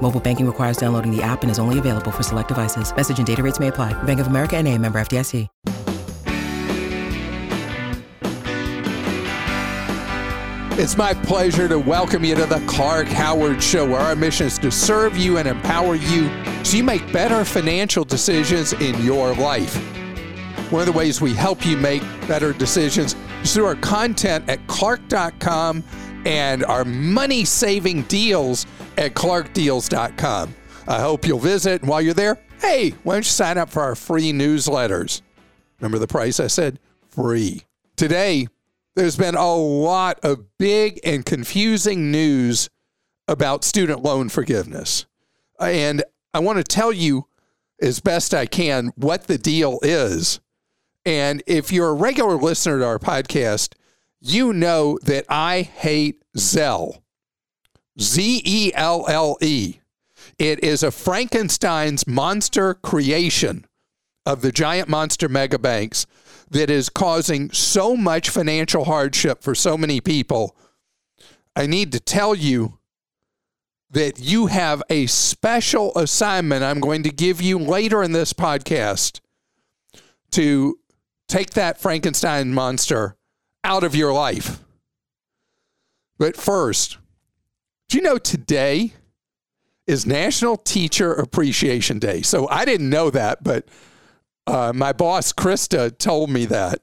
Mobile banking requires downloading the app and is only available for select devices. Message and data rates may apply. Bank of America and a member FDIC. It's my pleasure to welcome you to the Clark Howard Show, where our mission is to serve you and empower you so you make better financial decisions in your life. One of the ways we help you make better decisions is through our content at clark.com and our money saving deals at clarkdeals.com. I hope you'll visit. And while you're there, hey, why don't you sign up for our free newsletters? Remember the price I said? Free. Today, there's been a lot of big and confusing news about student loan forgiveness. And I want to tell you as best I can what the deal is. And if you're a regular listener to our podcast, you know that I hate Zelle. Z E L L E. It is a Frankenstein's monster creation of the giant monster mega banks that is causing so much financial hardship for so many people. I need to tell you that you have a special assignment I'm going to give you later in this podcast to take that Frankenstein monster out of your life. But first, do you know today is National Teacher Appreciation Day? So I didn't know that, but uh, my boss, Krista, told me that.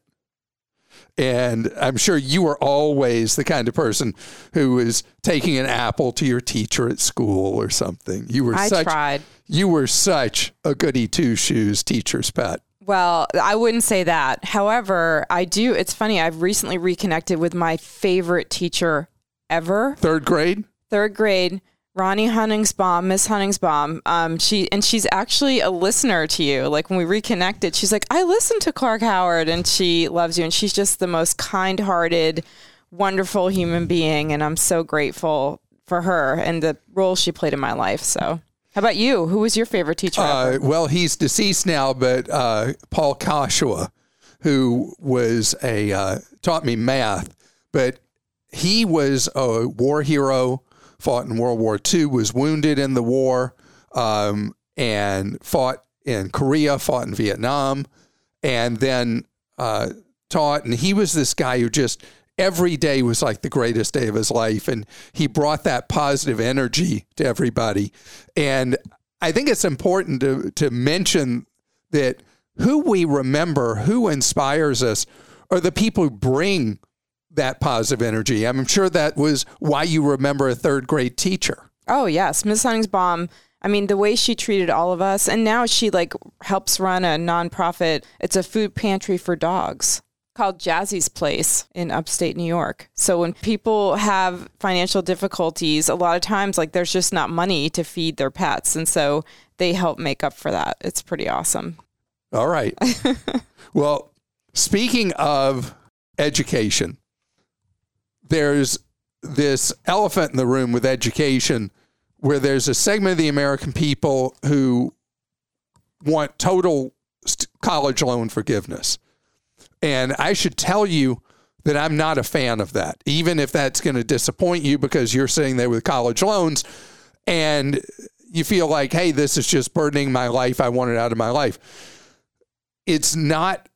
And I'm sure you were always the kind of person who is taking an apple to your teacher at school or something. You were I such tried. you were such a goody two shoes teacher's pet. Well, I wouldn't say that. However, I do. It's funny. I've recently reconnected with my favorite teacher ever, Third grade? Third grade, Ronnie Hunningsbaum, Miss Hunningsbaum. Um, she and she's actually a listener to you. Like when we reconnected, she's like, "I listen to Clark Howard," and she loves you. And she's just the most kind-hearted, wonderful human being. And I'm so grateful for her and the role she played in my life. So. How about you? Who was your favorite teacher? Uh, well, he's deceased now, but uh, Paul Kashua, who was a uh, taught me math, but he was a war hero, fought in World War II, was wounded in the war, um, and fought in Korea, fought in Vietnam, and then uh, taught. And he was this guy who just every day was like the greatest day of his life, and he brought that positive energy to everybody. And I think it's important to to mention that who we remember, who inspires us, are the people who bring that positive energy. I'm sure that was why you remember a third grade teacher. Oh yes, Miss Hunningsbaum. I mean, the way she treated all of us, and now she like helps run a nonprofit. It's a food pantry for dogs called Jazzy's Place in upstate New York. So when people have financial difficulties, a lot of times like there's just not money to feed their pets, and so they help make up for that. It's pretty awesome. All right. well, speaking of education, there's this elephant in the room with education where there's a segment of the American people who want total st- college loan forgiveness. And I should tell you that I'm not a fan of that, even if that's going to disappoint you because you're sitting there with college loans and you feel like, hey, this is just burdening my life. I want it out of my life. It's not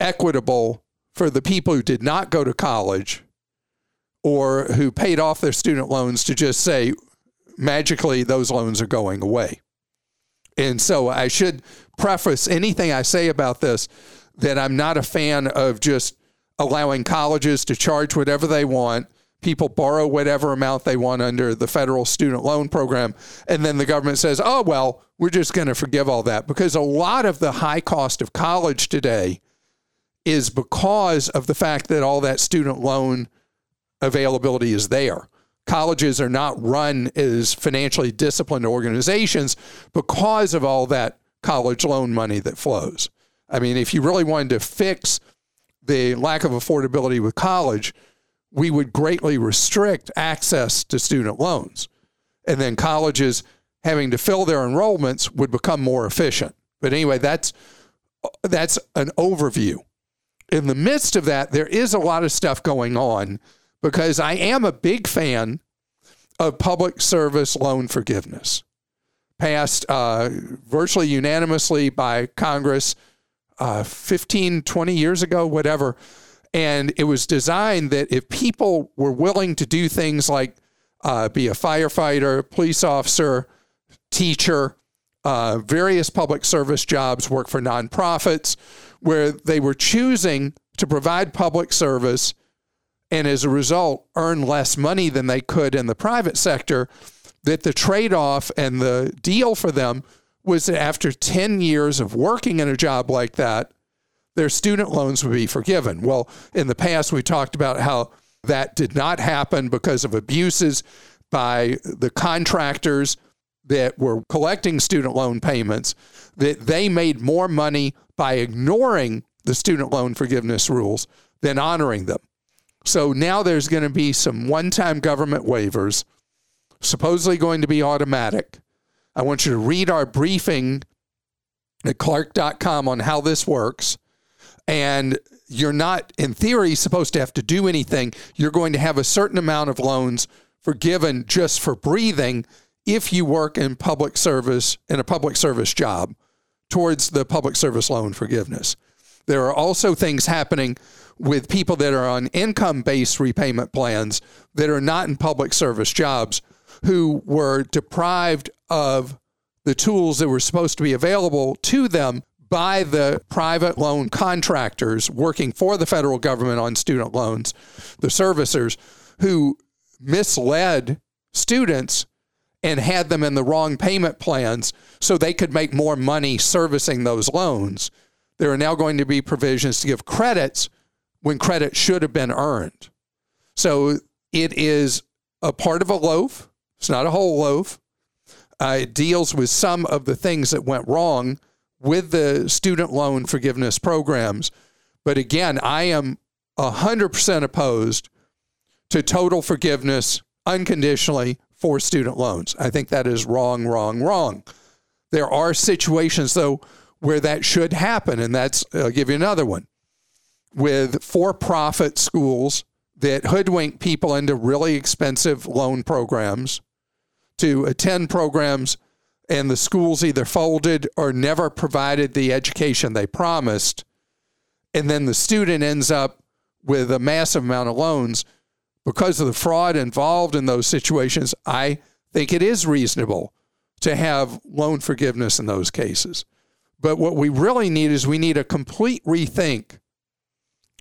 equitable for the people who did not go to college or who paid off their student loans to just say, magically, those loans are going away. And so I should preface anything I say about this that I'm not a fan of just allowing colleges to charge whatever they want. People borrow whatever amount they want under the federal student loan program. And then the government says, oh, well, we're just going to forgive all that. Because a lot of the high cost of college today is because of the fact that all that student loan availability is there. Colleges are not run as financially disciplined organizations because of all that college loan money that flows. I mean, if you really wanted to fix the lack of affordability with college, we would greatly restrict access to student loans. And then colleges having to fill their enrollments would become more efficient. But anyway, that's that's an overview. In the midst of that, there is a lot of stuff going on because I am a big fan of public service loan forgiveness, passed uh, virtually unanimously by Congress uh, 15, 20 years ago, whatever. And it was designed that if people were willing to do things like uh, be a firefighter, police officer, teacher, uh, various public service jobs, work for nonprofits, where they were choosing to provide public service and as a result earn less money than they could in the private sector, that the trade off and the deal for them was that after 10 years of working in a job like that, their student loans would be forgiven. Well, in the past, we talked about how that did not happen because of abuses by the contractors that were collecting student loan payments, that they made more money by ignoring the student loan forgiveness rules than honoring them. So now there's going to be some one time government waivers, supposedly going to be automatic. I want you to read our briefing at clark.com on how this works. And you're not, in theory, supposed to have to do anything. You're going to have a certain amount of loans forgiven just for breathing if you work in public service, in a public service job, towards the public service loan forgiveness. There are also things happening with people that are on income based repayment plans that are not in public service jobs who were deprived of the tools that were supposed to be available to them by the private loan contractors working for the federal government on student loans, the servicers who misled students and had them in the wrong payment plans so they could make more money servicing those loans. There are now going to be provisions to give credits when credit should have been earned. So it is a part of a loaf. It's not a whole loaf. Uh, it deals with some of the things that went wrong with the student loan forgiveness programs. But again, I am 100% opposed to total forgiveness unconditionally for student loans. I think that is wrong, wrong, wrong. There are situations, though, where that should happen. And that's, I'll give you another one with for profit schools that hoodwink people into really expensive loan programs to attend programs, and the schools either folded or never provided the education they promised. And then the student ends up with a massive amount of loans because of the fraud involved in those situations, I think it is reasonable to have loan forgiveness in those cases. But what we really need is we need a complete rethink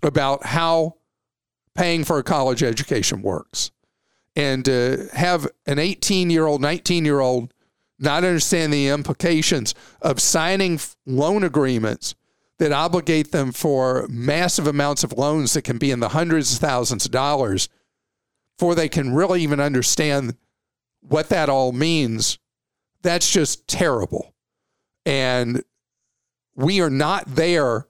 about how paying for a college education works. And have an 18 year old, 19 year old not understand the implications of signing loan agreements that obligate them for massive amounts of loans that can be in the hundreds of thousands of dollars before they can really even understand what that all means, that's just terrible. And we are not there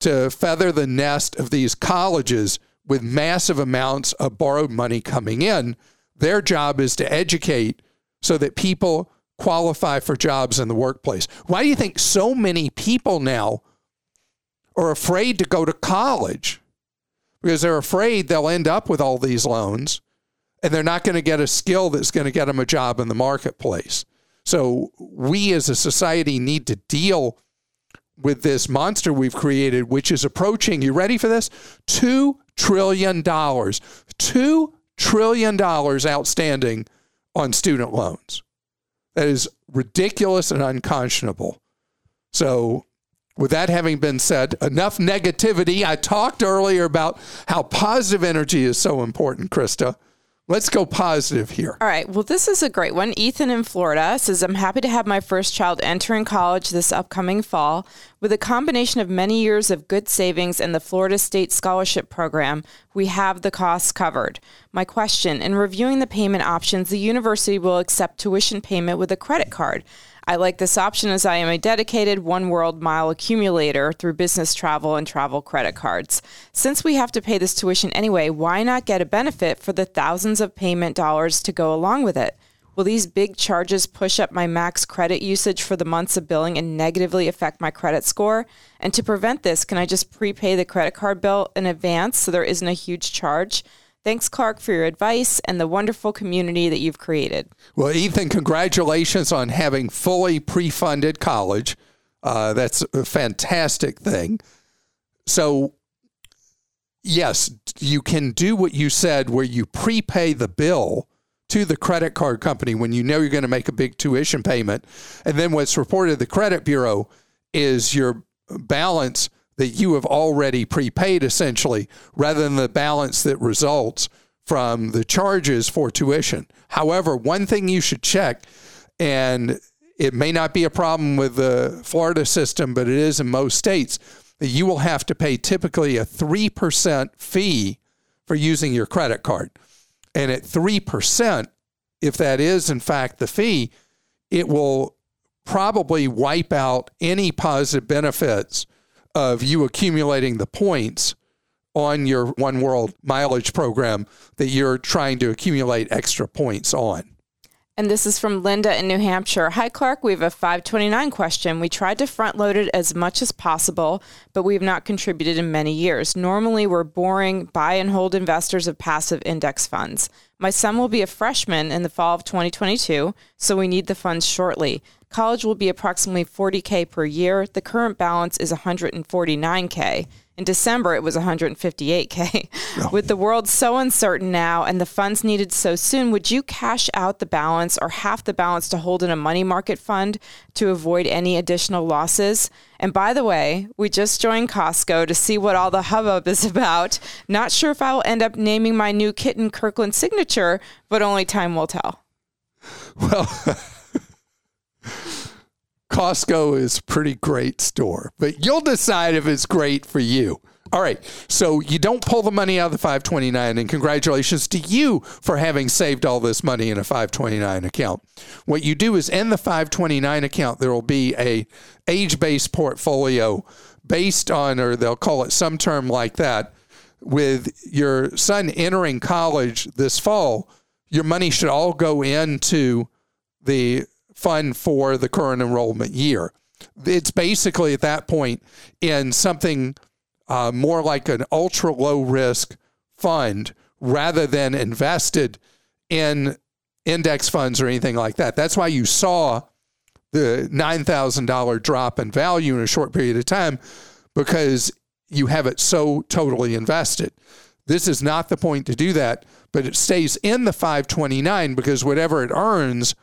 to feather the nest of these colleges with massive amounts of borrowed money coming in. Their job is to educate so that people qualify for jobs in the workplace. Why do you think so many people now are afraid to go to college? because they're afraid they'll end up with all these loans and they're not going to get a skill that's going to get them a job in the marketplace. So we as a society need to deal with this monster we've created, which is approaching, you ready for this? $2 trillion. $2 trillion outstanding on student loans. That is ridiculous and unconscionable. So with that having been said, enough negativity. I talked earlier about how positive energy is so important, Krista. Let's go positive here. All right. Well, this is a great one. Ethan in Florida says, I'm happy to have my first child entering college this upcoming fall. With a combination of many years of good savings and the Florida State Scholarship Program, we have the costs covered. My question in reviewing the payment options, the university will accept tuition payment with a credit card. I like this option as I am a dedicated One World mile accumulator through business travel and travel credit cards. Since we have to pay this tuition anyway, why not get a benefit for the thousands of payment dollars to go along with it? Will these big charges push up my max credit usage for the months of billing and negatively affect my credit score? And to prevent this, can I just prepay the credit card bill in advance so there isn't a huge charge? Thanks, Clark, for your advice and the wonderful community that you've created. Well, Ethan, congratulations on having fully pre funded college. Uh, that's a fantastic thing. So, yes, you can do what you said where you prepay the bill to the credit card company when you know you're going to make a big tuition payment. And then what's reported to the credit bureau is your balance that you have already prepaid essentially rather than the balance that results from the charges for tuition. However, one thing you should check, and it may not be a problem with the Florida system, but it is in most states, that you will have to pay typically a 3% fee for using your credit card. And at 3%, if that is in fact the fee, it will probably wipe out any positive benefits of you accumulating the points on your One World mileage program that you're trying to accumulate extra points on. And this is from Linda in New Hampshire. Hi, Clark. We have a 529 question. We tried to front load it as much as possible, but we have not contributed in many years. Normally, we're boring buy and hold investors of passive index funds. My son will be a freshman in the fall of 2022, so we need the funds shortly. College will be approximately 40K per year. The current balance is 149K. In December, it was 158K. Oh. With the world so uncertain now and the funds needed so soon, would you cash out the balance or half the balance to hold in a money market fund to avoid any additional losses? And by the way, we just joined Costco to see what all the hubbub is about. Not sure if I will end up naming my new kitten Kirkland Signature, but only time will tell. Well, Costco is a pretty great store, but you'll decide if it's great for you. All right. So you don't pull the money out of the 529 and congratulations to you for having saved all this money in a 529 account. What you do is in the 529 account there will be a age-based portfolio based on or they'll call it some term like that with your son entering college this fall, your money should all go into the fund for the current enrollment year. It's basically at that point in something uh, more like an ultra low risk fund rather than invested in index funds or anything like that. That's why you saw the $9,000 drop in value in a short period of time because you have it so totally invested. This is not the point to do that, but it stays in the 529 because whatever it earns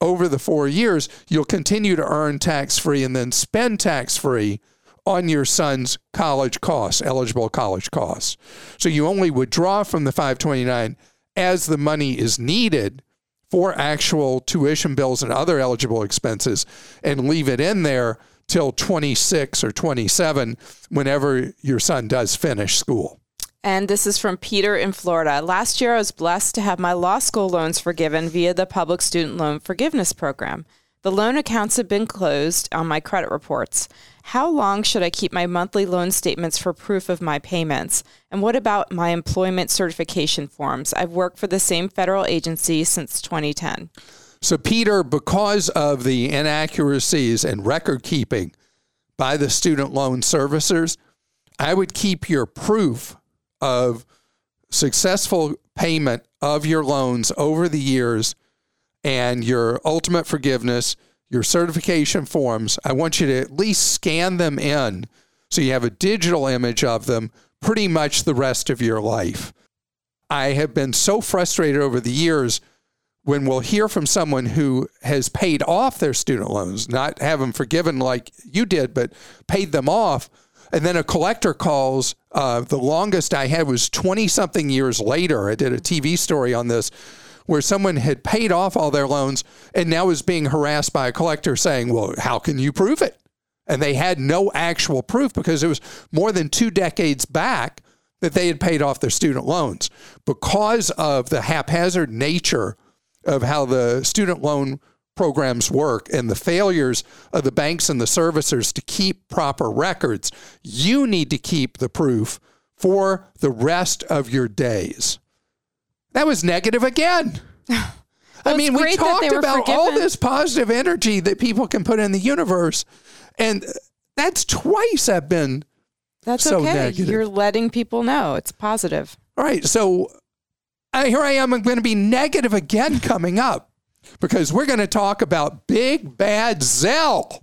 over the four years, you'll continue to earn tax free and then spend tax free on your son's college costs, eligible college costs. So you only withdraw from the 529 as the money is needed for actual tuition bills and other eligible expenses and leave it in there till 26 or 27 whenever your son does finish school. And this is from Peter in Florida. Last year, I was blessed to have my law school loans forgiven via the Public Student Loan Forgiveness Program. The loan accounts have been closed on my credit reports. How long should I keep my monthly loan statements for proof of my payments? And what about my employment certification forms? I've worked for the same federal agency since 2010. So, Peter, because of the inaccuracies and record keeping by the student loan servicers, I would keep your proof of successful payment of your loans over the years and your ultimate forgiveness, your certification forms, I want you to at least scan them in so you have a digital image of them pretty much the rest of your life. I have been so frustrated over the years when we'll hear from someone who has paid off their student loans, not have them forgiven like you did, but paid them off and then a collector calls. Uh, the longest I had was 20 something years later. I did a TV story on this where someone had paid off all their loans and now is being harassed by a collector saying, Well, how can you prove it? And they had no actual proof because it was more than two decades back that they had paid off their student loans. Because of the haphazard nature of how the student loan programs work and the failures of the banks and the servicers to keep proper records, you need to keep the proof for the rest of your days. That was negative again. Well, I mean, we talked about all this positive energy that people can put in the universe, and that's twice I've been. That's so okay. negative. You're letting people know it's positive. All right, so I, here I am. I'm going to be negative again coming up because we're going to talk about big bad Zelle.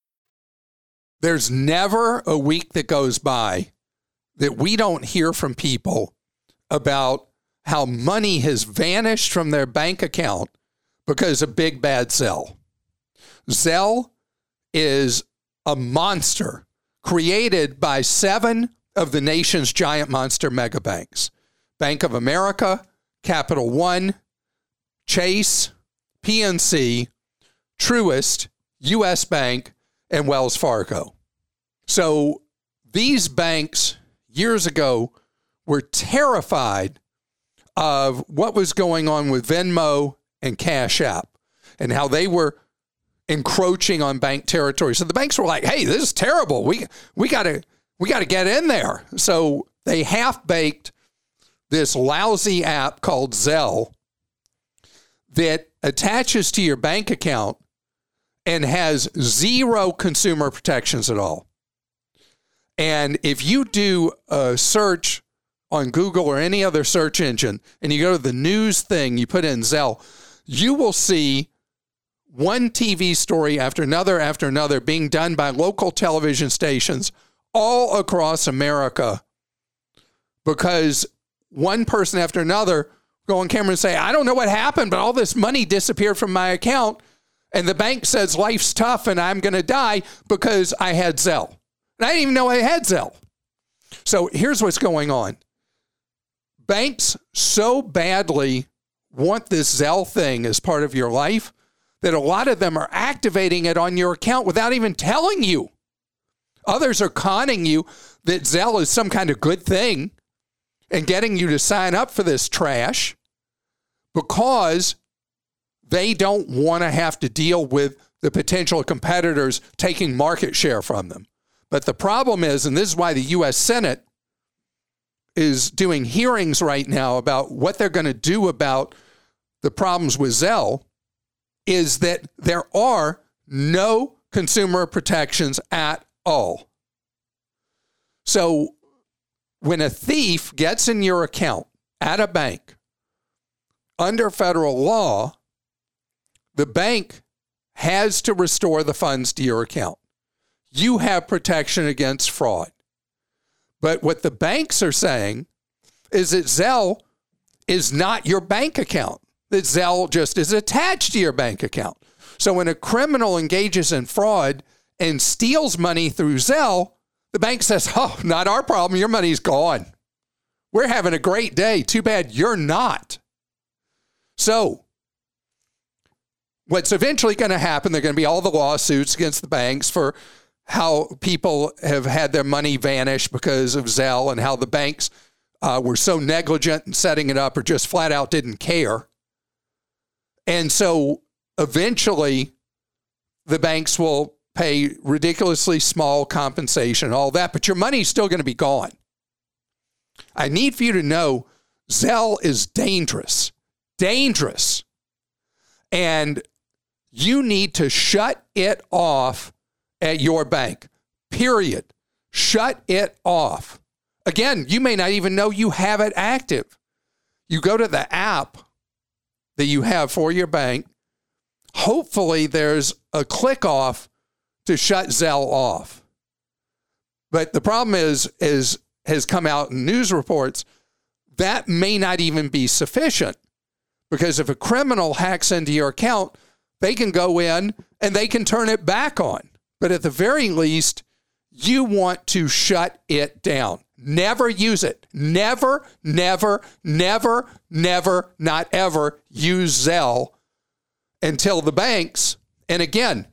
There's never a week that goes by that we don't hear from people about how money has vanished from their bank account because of big bad Zelle. Zelle is a monster created by seven of the nation's giant monster mega banks Bank of America, Capital One, Chase, PNC, Truist, US Bank, and Wells Fargo. So these banks years ago were terrified of what was going on with Venmo and Cash App and how they were encroaching on bank territory. So the banks were like, "Hey, this is terrible. We we got to we got to get in there." So they half baked this lousy app called Zelle that attaches to your bank account and has zero consumer protections at all. And if you do a search on Google or any other search engine and you go to the news thing, you put in Zelle, you will see one TV story after another after another being done by local television stations all across America because one person after another go on camera and say, I don't know what happened, but all this money disappeared from my account. And the bank says life's tough and I'm going to die because I had Zelle. And I didn't even know I had Zelle. So here's what's going on banks so badly want this Zelle thing as part of your life that a lot of them are activating it on your account without even telling you. Others are conning you that Zelle is some kind of good thing and getting you to sign up for this trash because they don't want to have to deal with the potential competitors taking market share from them. But the problem is, and this is why the US Senate is doing hearings right now about what they're going to do about the problems with Zelle, is that there are no consumer protections at all. So when a thief gets in your account at a bank under federal law, the bank has to restore the funds to your account. You have protection against fraud. But what the banks are saying is that Zelle is not your bank account, that Zelle just is attached to your bank account. So when a criminal engages in fraud and steals money through Zelle, the bank says, Oh, not our problem. Your money's gone. We're having a great day. Too bad you're not. So, what's eventually going to happen, there are going to be all the lawsuits against the banks for how people have had their money vanish because of Zelle and how the banks uh, were so negligent in setting it up or just flat out didn't care. And so eventually the banks will pay ridiculously small compensation, and all that, but your money's still going to be gone. I need for you to know Zelle is dangerous, dangerous. And you need to shut it off at your bank, period. Shut it off. Again, you may not even know you have it active. You go to the app that you have for your bank. Hopefully, there's a click off to shut Zelle off. But the problem is, is has come out in news reports that may not even be sufficient because if a criminal hacks into your account, they can go in and they can turn it back on. But at the very least, you want to shut it down. Never use it. Never, never, never, never, not ever use Zelle until the banks, and again,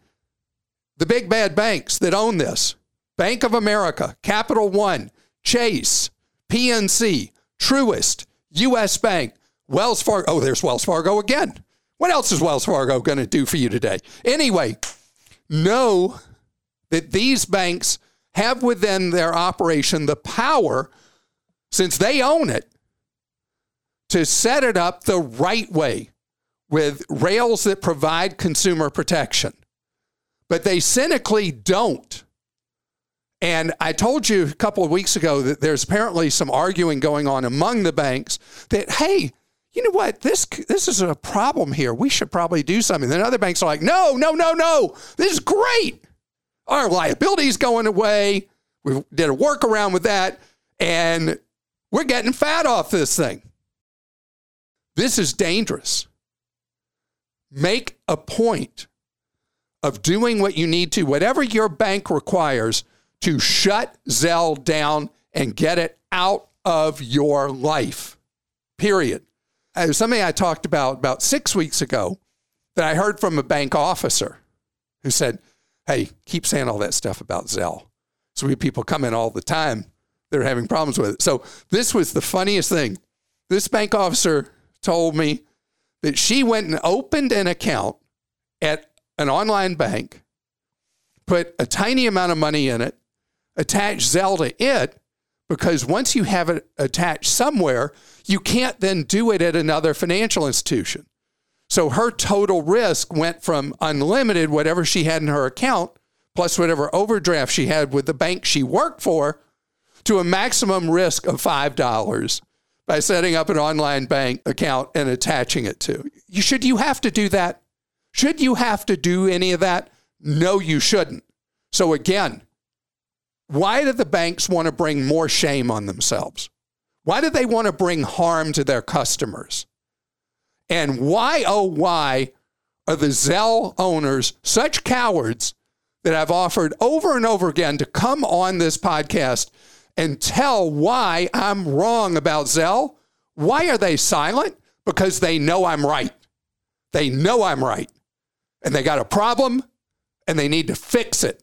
the big bad banks that own this Bank of America, Capital One, Chase, PNC, Truist, US Bank, Wells Fargo. Oh, there's Wells Fargo again. What else is Wells Fargo going to do for you today? Anyway, know that these banks have within their operation the power, since they own it, to set it up the right way with rails that provide consumer protection. But they cynically don't. And I told you a couple of weeks ago that there's apparently some arguing going on among the banks that, hey, you know what? This this is a problem here. We should probably do something. Then other banks are like, no, no, no, no. This is great. Our liability is going away. We did a workaround with that, and we're getting fat off this thing. This is dangerous. Make a point of doing what you need to, whatever your bank requires, to shut Zelle down and get it out of your life. Period. Uh, it was something I talked about about six weeks ago that I heard from a bank officer who said, Hey, keep saying all that stuff about Zelle. So we have people come in all the time They're having problems with it. So this was the funniest thing. This bank officer told me that she went and opened an account at an online bank, put a tiny amount of money in it, attached Zelle to it, because once you have it attached somewhere, you can't then do it at another financial institution. So her total risk went from unlimited, whatever she had in her account, plus whatever overdraft she had with the bank she worked for, to a maximum risk of $5 by setting up an online bank account and attaching it to. You should you have to do that? Should you have to do any of that? No, you shouldn't. So again, why do the banks want to bring more shame on themselves? Why do they want to bring harm to their customers? And why, oh, why are the Zelle owners such cowards that I've offered over and over again to come on this podcast and tell why I'm wrong about Zelle? Why are they silent? Because they know I'm right. They know I'm right. And they got a problem and they need to fix it.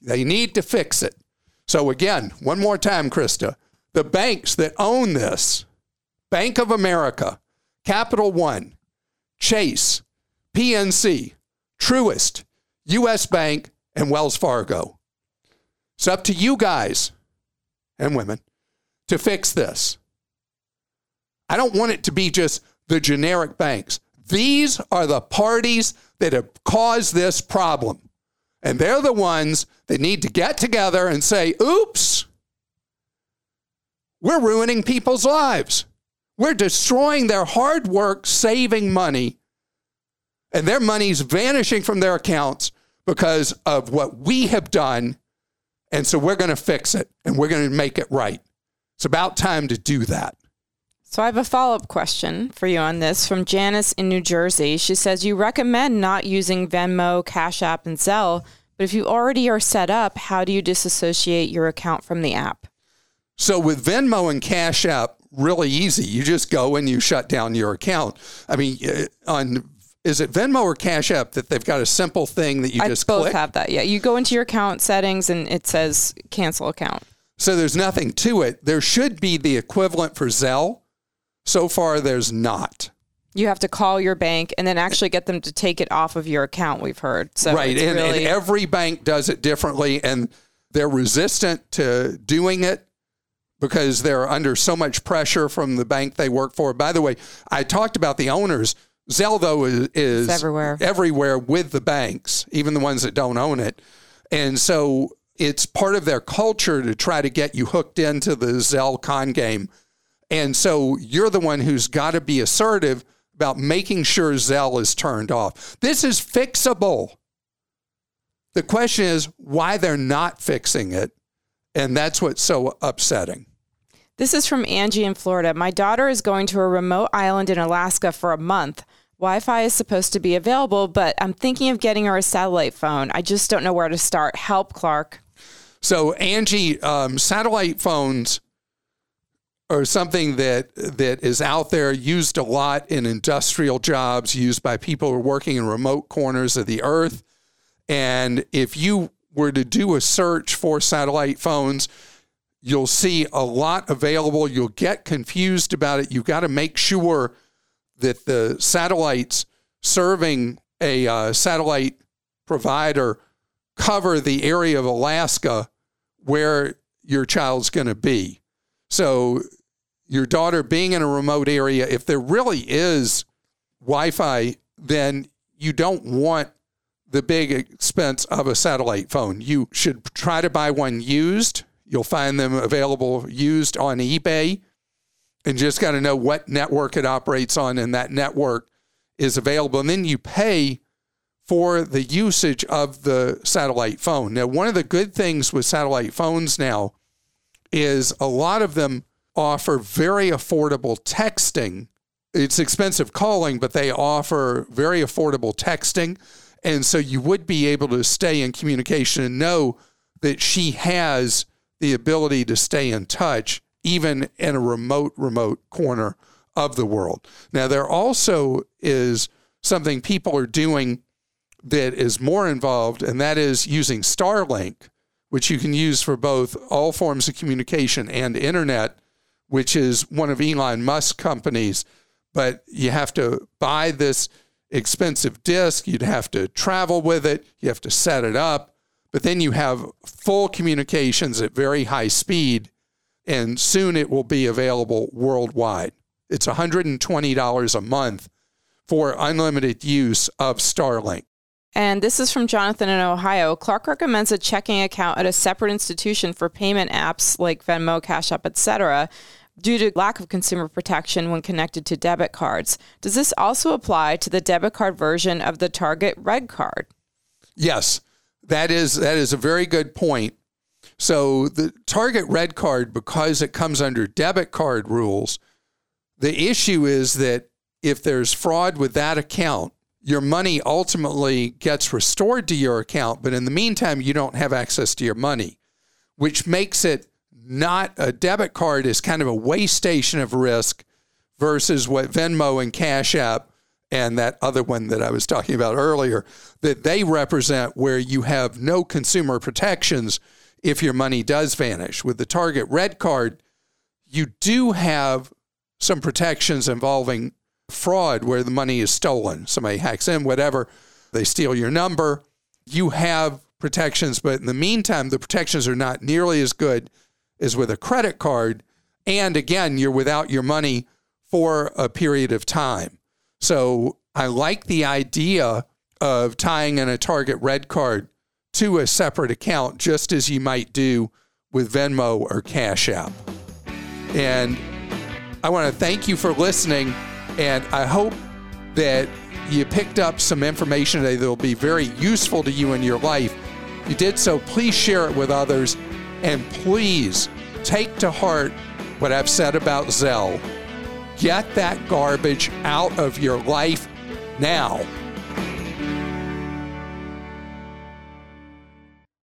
They need to fix it. So, again, one more time, Krista the banks that own this Bank of America, Capital One, Chase, PNC, Truist, US Bank, and Wells Fargo. It's up to you guys and women to fix this. I don't want it to be just the generic banks. These are the parties that have caused this problem. And they're the ones that need to get together and say, oops, we're ruining people's lives. We're destroying their hard work, saving money, and their money's vanishing from their accounts because of what we have done. And so we're going to fix it and we're going to make it right. It's about time to do that. So I have a follow up question for you on this from Janice in New Jersey. She says you recommend not using Venmo, Cash App, and Zelle, but if you already are set up, how do you disassociate your account from the app? So with Venmo and Cash App, really easy. You just go and you shut down your account. I mean, uh, on is it Venmo or Cash App that they've got a simple thing that you I just both click? have that. Yeah, you go into your account settings and it says cancel account. So there's nothing to it. There should be the equivalent for Zelle. So far, there's not. You have to call your bank and then actually get them to take it off of your account. We've heard so right, and, really- and every bank does it differently, and they're resistant to doing it because they're under so much pressure from the bank they work for. By the way, I talked about the owners. Though is, is everywhere. everywhere with the banks, even the ones that don't own it, and so it's part of their culture to try to get you hooked into the Zelle con game. And so you're the one who's got to be assertive about making sure Zelle is turned off. This is fixable. The question is why they're not fixing it. And that's what's so upsetting. This is from Angie in Florida. My daughter is going to a remote island in Alaska for a month. Wi Fi is supposed to be available, but I'm thinking of getting her a satellite phone. I just don't know where to start. Help, Clark. So, Angie, um, satellite phones are something that that is out there, used a lot in industrial jobs, used by people who are working in remote corners of the earth. And if you were to do a search for satellite phones, you'll see a lot available. You'll get confused about it. You've got to make sure that the satellites serving a uh, satellite provider cover the area of Alaska where your child's going to be. So, your daughter being in a remote area, if there really is Wi Fi, then you don't want the big expense of a satellite phone. You should try to buy one used. You'll find them available used on eBay and just got to know what network it operates on and that network is available. And then you pay for the usage of the satellite phone. Now, one of the good things with satellite phones now is a lot of them offer very affordable texting. It's expensive calling, but they offer very affordable texting. And so you would be able to stay in communication and know that she has the ability to stay in touch, even in a remote, remote corner of the world. Now, there also is something people are doing that is more involved, and that is using Starlink, which you can use for both all forms of communication and internet, which is one of Elon Musk's companies. But you have to buy this expensive disk, you'd have to travel with it, you have to set it up, but then you have full communications at very high speed, and soon it will be available worldwide. It's $120 a month for unlimited use of Starlink. And this is from Jonathan in Ohio. Clark recommends a checking account at a separate institution for payment apps like Venmo, Cash App, etc., due to lack of consumer protection when connected to debit cards. Does this also apply to the debit card version of the Target RedCard? Yes, that is that is a very good point. So the Target RedCard, because it comes under debit card rules, the issue is that if there's fraud with that account, your money ultimately gets restored to your account, but in the meantime, you don't have access to your money, which makes it not a debit card is kind of a way station of risk versus what Venmo and Cash App and that other one that I was talking about earlier, that they represent where you have no consumer protections if your money does vanish. With the Target RedCard, you do have some protections involving fraud where the money is stolen. Somebody hacks in, whatever, they steal your number. You have protections, but in the meantime, the protections are not nearly as good as with a credit card. And again, you're without your money for a period of time. So I like the idea of tying in a Target RedCard to a separate account, just as you might do with Venmo or Cash App. And I want to thank you for listening. And I hope that you picked up some information today that will be very useful to you in your life. If you did so, please share it with others. And please take to heart what I've said about Zelle. Get that garbage out of your life now.